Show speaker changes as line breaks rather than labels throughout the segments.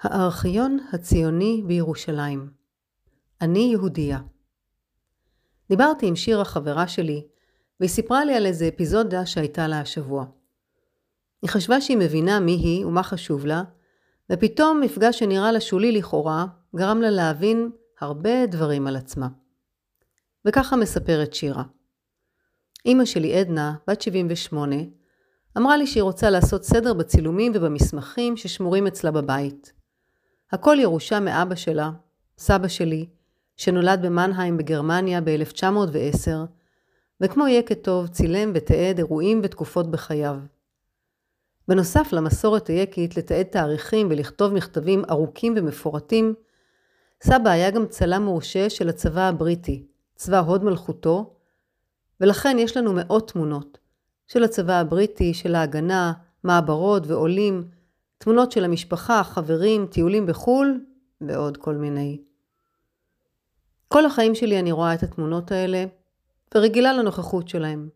הארכיון הציוני בירושלים אני יהודייה. דיברתי עם שירה חברה שלי, והיא סיפרה לי על איזה אפיזודה שהייתה לה השבוע. היא חשבה שהיא מבינה מי היא ומה חשוב לה, ופתאום מפגש שנראה לה שולי לכאורה, גרם לה להבין הרבה דברים על עצמה. וככה מספרת שירה. אמא שלי עדנה, בת 78, אמרה לי שהיא רוצה לעשות סדר בצילומים ובמסמכים ששמורים אצלה בבית. הכל ירושה מאבא שלה, סבא שלי, שנולד במנהיים בגרמניה ב-1910, וכמו יקה טוב צילם ותיעד אירועים ותקופות בחייו. בנוסף למסורת היקית לתעד תאריכים ולכתוב מכתבים ארוכים ומפורטים, סבא היה גם צלם מורשה של הצבא הבריטי, צבא הוד מלכותו, ולכן יש לנו מאות תמונות, של הצבא הבריטי, של ההגנה, מעברות ועולים, תמונות של המשפחה, חברים, טיולים בחו"ל, ועוד כל מיני. כל החיים שלי אני רואה את התמונות האלה, ורגילה לנוכחות שלהם.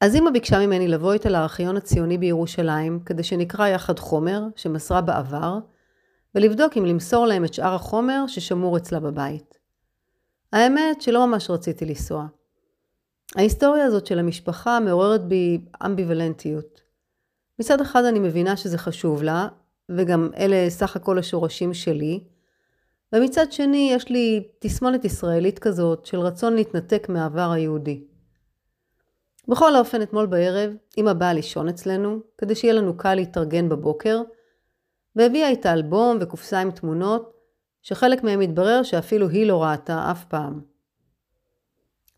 אז אמא ביקשה ממני לבוא איתה לארכיון הציוני בירושלים, כדי שנקרא יחד חומר שמסרה בעבר, ולבדוק אם למסור להם את שאר החומר ששמור אצלה בבית. האמת שלא ממש רציתי לנסוע. ההיסטוריה הזאת של המשפחה מעוררת בי אמביוולנטיות. מצד אחד אני מבינה שזה חשוב לה, וגם אלה סך הכל השורשים שלי, ומצד שני יש לי תסמונת ישראלית כזאת של רצון להתנתק מהעבר היהודי. בכל אופן, אתמול בערב, אמא באה לישון אצלנו, כדי שיהיה לנו קל להתארגן בבוקר, והביאה איתה אלבום וקופסה עם תמונות, שחלק מהם התברר שאפילו היא לא ראתה אף פעם.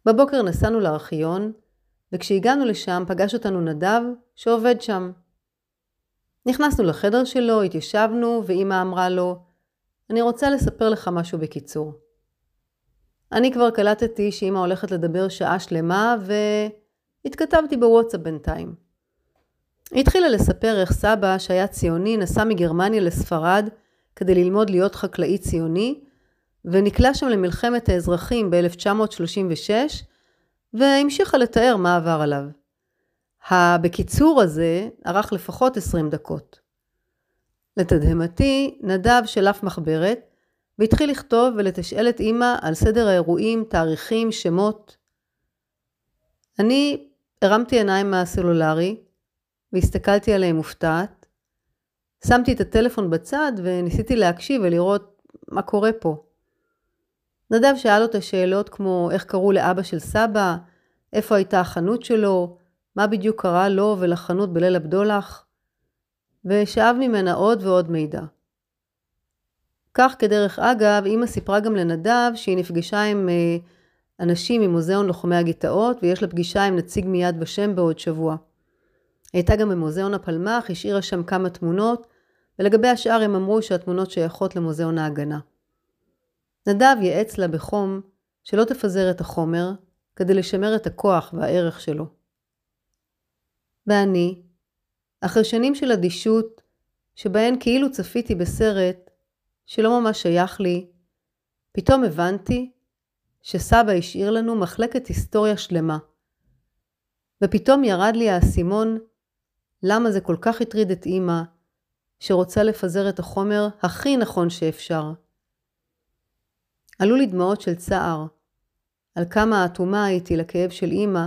בבוקר נסענו לארכיון, וכשהגענו לשם פגש אותנו נדב, שעובד שם. נכנסנו לחדר שלו, התיישבנו, ואימא אמרה לו, אני רוצה לספר לך משהו בקיצור. אני כבר קלטתי שאימא הולכת לדבר שעה שלמה, והתכתבתי בוואטסאפ בינתיים. היא התחילה לספר איך סבא, שהיה ציוני, נסע מגרמניה לספרד כדי ללמוד להיות חקלאי ציוני, ונקלע שם למלחמת האזרחים ב-1936, והמשיכה לתאר מה עבר עליו. הבקיצור הזה ארך לפחות 20 דקות. לתדהמתי, נדב שלף מחברת, והתחיל לכתוב ולתשאל את אמא על סדר האירועים, תאריכים, שמות. אני הרמתי עיניים מהסלולרי, והסתכלתי עליהם מופתעת. שמתי את הטלפון בצד וניסיתי להקשיב ולראות מה קורה פה. נדב שאל אותה שאלות כמו איך קראו לאבא של סבא, איפה הייתה החנות שלו, מה בדיוק קרה לו ולחנות בליל הבדולח, ושאב ממנה עוד ועוד מידע. כך כדרך אגב, אמא סיפרה גם לנדב שהיא נפגשה עם אה, אנשים ממוזיאון לוחמי הגטאות, ויש לה פגישה עם נציג מיד ושם בעוד שבוע. הייתה גם במוזיאון הפלמ"ח, השאירה שם כמה תמונות, ולגבי השאר הם אמרו שהתמונות שייכות למוזיאון ההגנה. נדב ייעץ לה בחום שלא תפזר את החומר, כדי לשמר את הכוח והערך שלו. ואני, אחרי שנים של אדישות, שבהן כאילו צפיתי בסרט שלא ממש שייך לי, פתאום הבנתי שסבא השאיר לנו מחלקת היסטוריה שלמה. ופתאום ירד לי האסימון למה זה כל כך הטריד את אימא, שרוצה לפזר את החומר הכי נכון שאפשר. עלו לי דמעות של צער, על כמה אטומה הייתי לכאב של אימא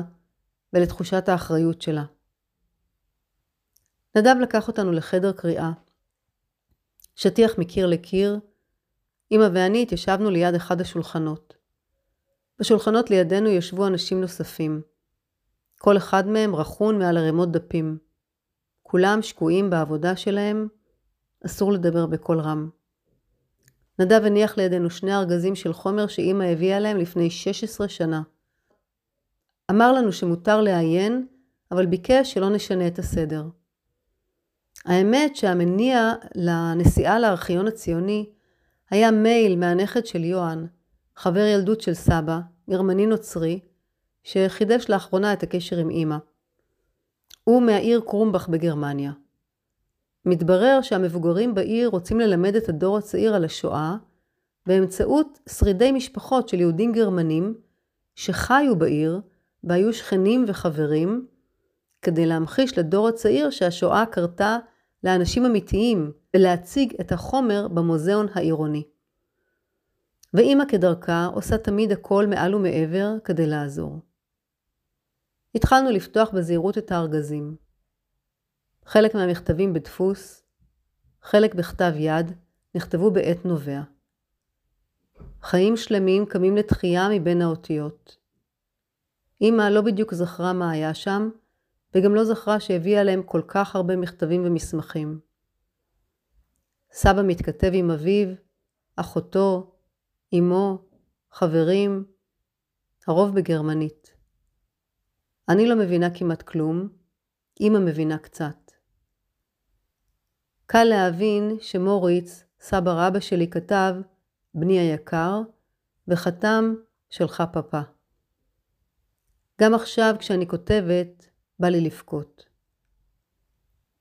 ולתחושת האחריות שלה. נדב לקח אותנו לחדר קריאה. שטיח מקיר לקיר, אמא ואני התיישבנו ליד אחד השולחנות. בשולחנות לידינו ישבו אנשים נוספים. כל אחד מהם רכון מעל ערימות דפים. כולם שקועים בעבודה שלהם, אסור לדבר בקול רם. נדב הניח לידינו שני ארגזים של חומר שאימא הביאה להם לפני 16 שנה. אמר לנו שמותר לעיין, אבל ביקש שלא נשנה את הסדר. האמת שהמניע לנסיעה לארכיון הציוני היה מייל מהנכד של יוהאן, חבר ילדות של סבא, גרמני נוצרי, שחידש לאחרונה את הקשר עם אמא. הוא מהעיר קרומבך בגרמניה. מתברר שהמבוגרים בעיר רוצים ללמד את הדור הצעיר על השואה באמצעות שרידי משפחות של יהודים גרמנים שחיו בעיר והיו שכנים וחברים כדי להמחיש לדור הצעיר שהשואה קרתה לאנשים אמיתיים ולהציג את החומר במוזיאון העירוני. ואימא כדרכה עושה תמיד הכל מעל ומעבר כדי לעזור. התחלנו לפתוח בזהירות את הארגזים. חלק מהמכתבים בדפוס, חלק בכתב יד, נכתבו בעת נובע. חיים שלמים קמים לתחייה מבין האותיות. אמא לא בדיוק זכרה מה היה שם, וגם לא זכרה שהביאה להם כל כך הרבה מכתבים ומסמכים. סבא מתכתב עם אביו, אחותו, אמו, חברים, הרוב בגרמנית. אני לא מבינה כמעט כלום, אמא מבינה קצת. קל להבין שמוריץ, סבא רבא שלי, כתב בני היקר, וחתם שלך פפה. גם עכשיו כשאני כותבת, בא לי לבכות.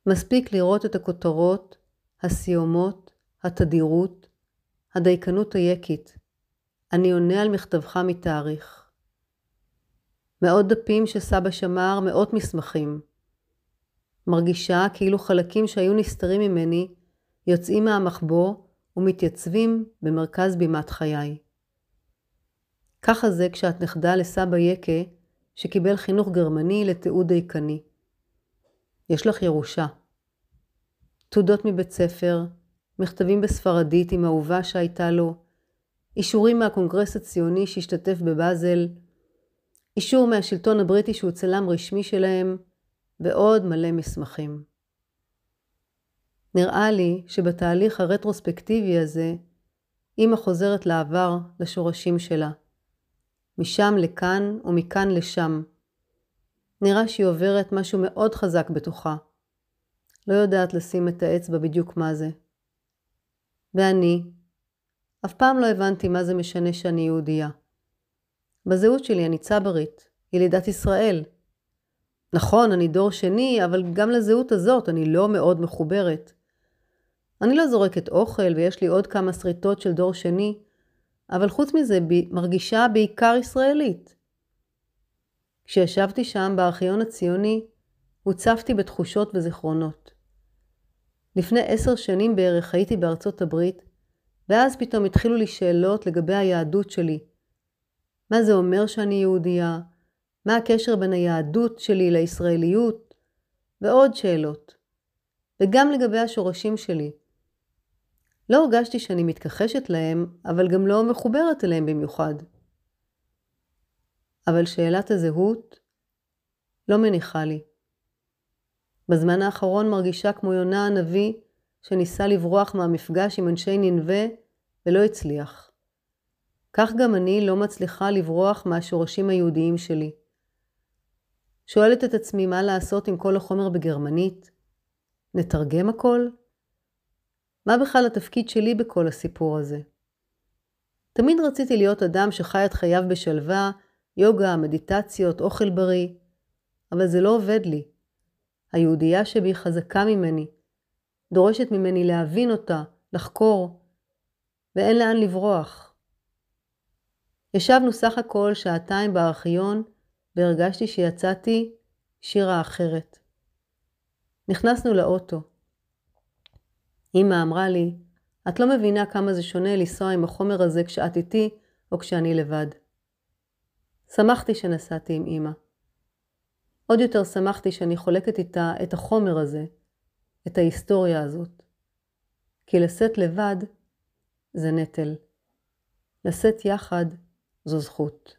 מספיק לראות את הכותרות, הסיומות, התדירות, הדייקנות היקית. אני עונה על מכתבך מתאריך. מאות דפים שסבא שמר, מאות מסמכים. מרגישה כאילו חלקים שהיו נסתרים ממני יוצאים מהמחבוא ומתייצבים במרכז בימת חיי. ככה זה כשאת נכדה לסבא יקה שקיבל חינוך גרמני לתיעוד דייקני. יש לך ירושה. תעודות מבית ספר, מכתבים בספרדית עם אהובה שהייתה לו, אישורים מהקונגרס הציוני שהשתתף בבאזל, אישור מהשלטון הבריטי שהוא צלם רשמי שלהם, ועוד מלא מסמכים. נראה לי שבתהליך הרטרוספקטיבי הזה, אמא חוזרת לעבר, לשורשים שלה. משם לכאן ומכאן לשם. נראה שהיא עוברת משהו מאוד חזק בתוכה. לא יודעת לשים את האצבע בדיוק מה זה. ואני, אף פעם לא הבנתי מה זה משנה שאני יהודייה. בזהות שלי אני צברית, ילידת ישראל. נכון, אני דור שני, אבל גם לזהות הזאת אני לא מאוד מחוברת. אני לא זורקת אוכל ויש לי עוד כמה שריטות של דור שני, אבל חוץ מזה ב... מרגישה בעיקר ישראלית. כשישבתי שם בארכיון הציוני, הוצפתי בתחושות וזיכרונות. לפני עשר שנים בערך הייתי בארצות הברית, ואז פתאום התחילו לי שאלות לגבי היהדות שלי. מה זה אומר שאני יהודייה? מה הקשר בין היהדות שלי לישראליות? ועוד שאלות. וגם לגבי השורשים שלי. לא הרגשתי שאני מתכחשת להם, אבל גם לא מחוברת אליהם במיוחד. אבל שאלת הזהות לא מניחה לי. בזמן האחרון מרגישה כמו יונה הנביא שניסה לברוח מהמפגש עם אנשי ננבה ולא הצליח. כך גם אני לא מצליחה לברוח מהשורשים היהודיים שלי. שואלת את עצמי מה לעשות עם כל החומר בגרמנית? נתרגם הכל? מה בכלל התפקיד שלי בכל הסיפור הזה? תמיד רציתי להיות אדם שחי את חייו בשלווה, יוגה, מדיטציות, אוכל בריא, אבל זה לא עובד לי. היהודייה שבי חזקה ממני, דורשת ממני להבין אותה, לחקור, ואין לאן לברוח. ישבנו סך הכל שעתיים בארכיון, והרגשתי שיצאתי שירה אחרת. נכנסנו לאוטו. אמא אמרה לי, את לא מבינה כמה זה שונה לנסוע עם החומר הזה כשאת איתי או כשאני לבד. שמחתי שנסעתי עם אמא. עוד יותר שמחתי שאני חולקת איתה את החומר הזה, את ההיסטוריה הזאת. כי לשאת לבד זה נטל. לשאת יחד זו זכות.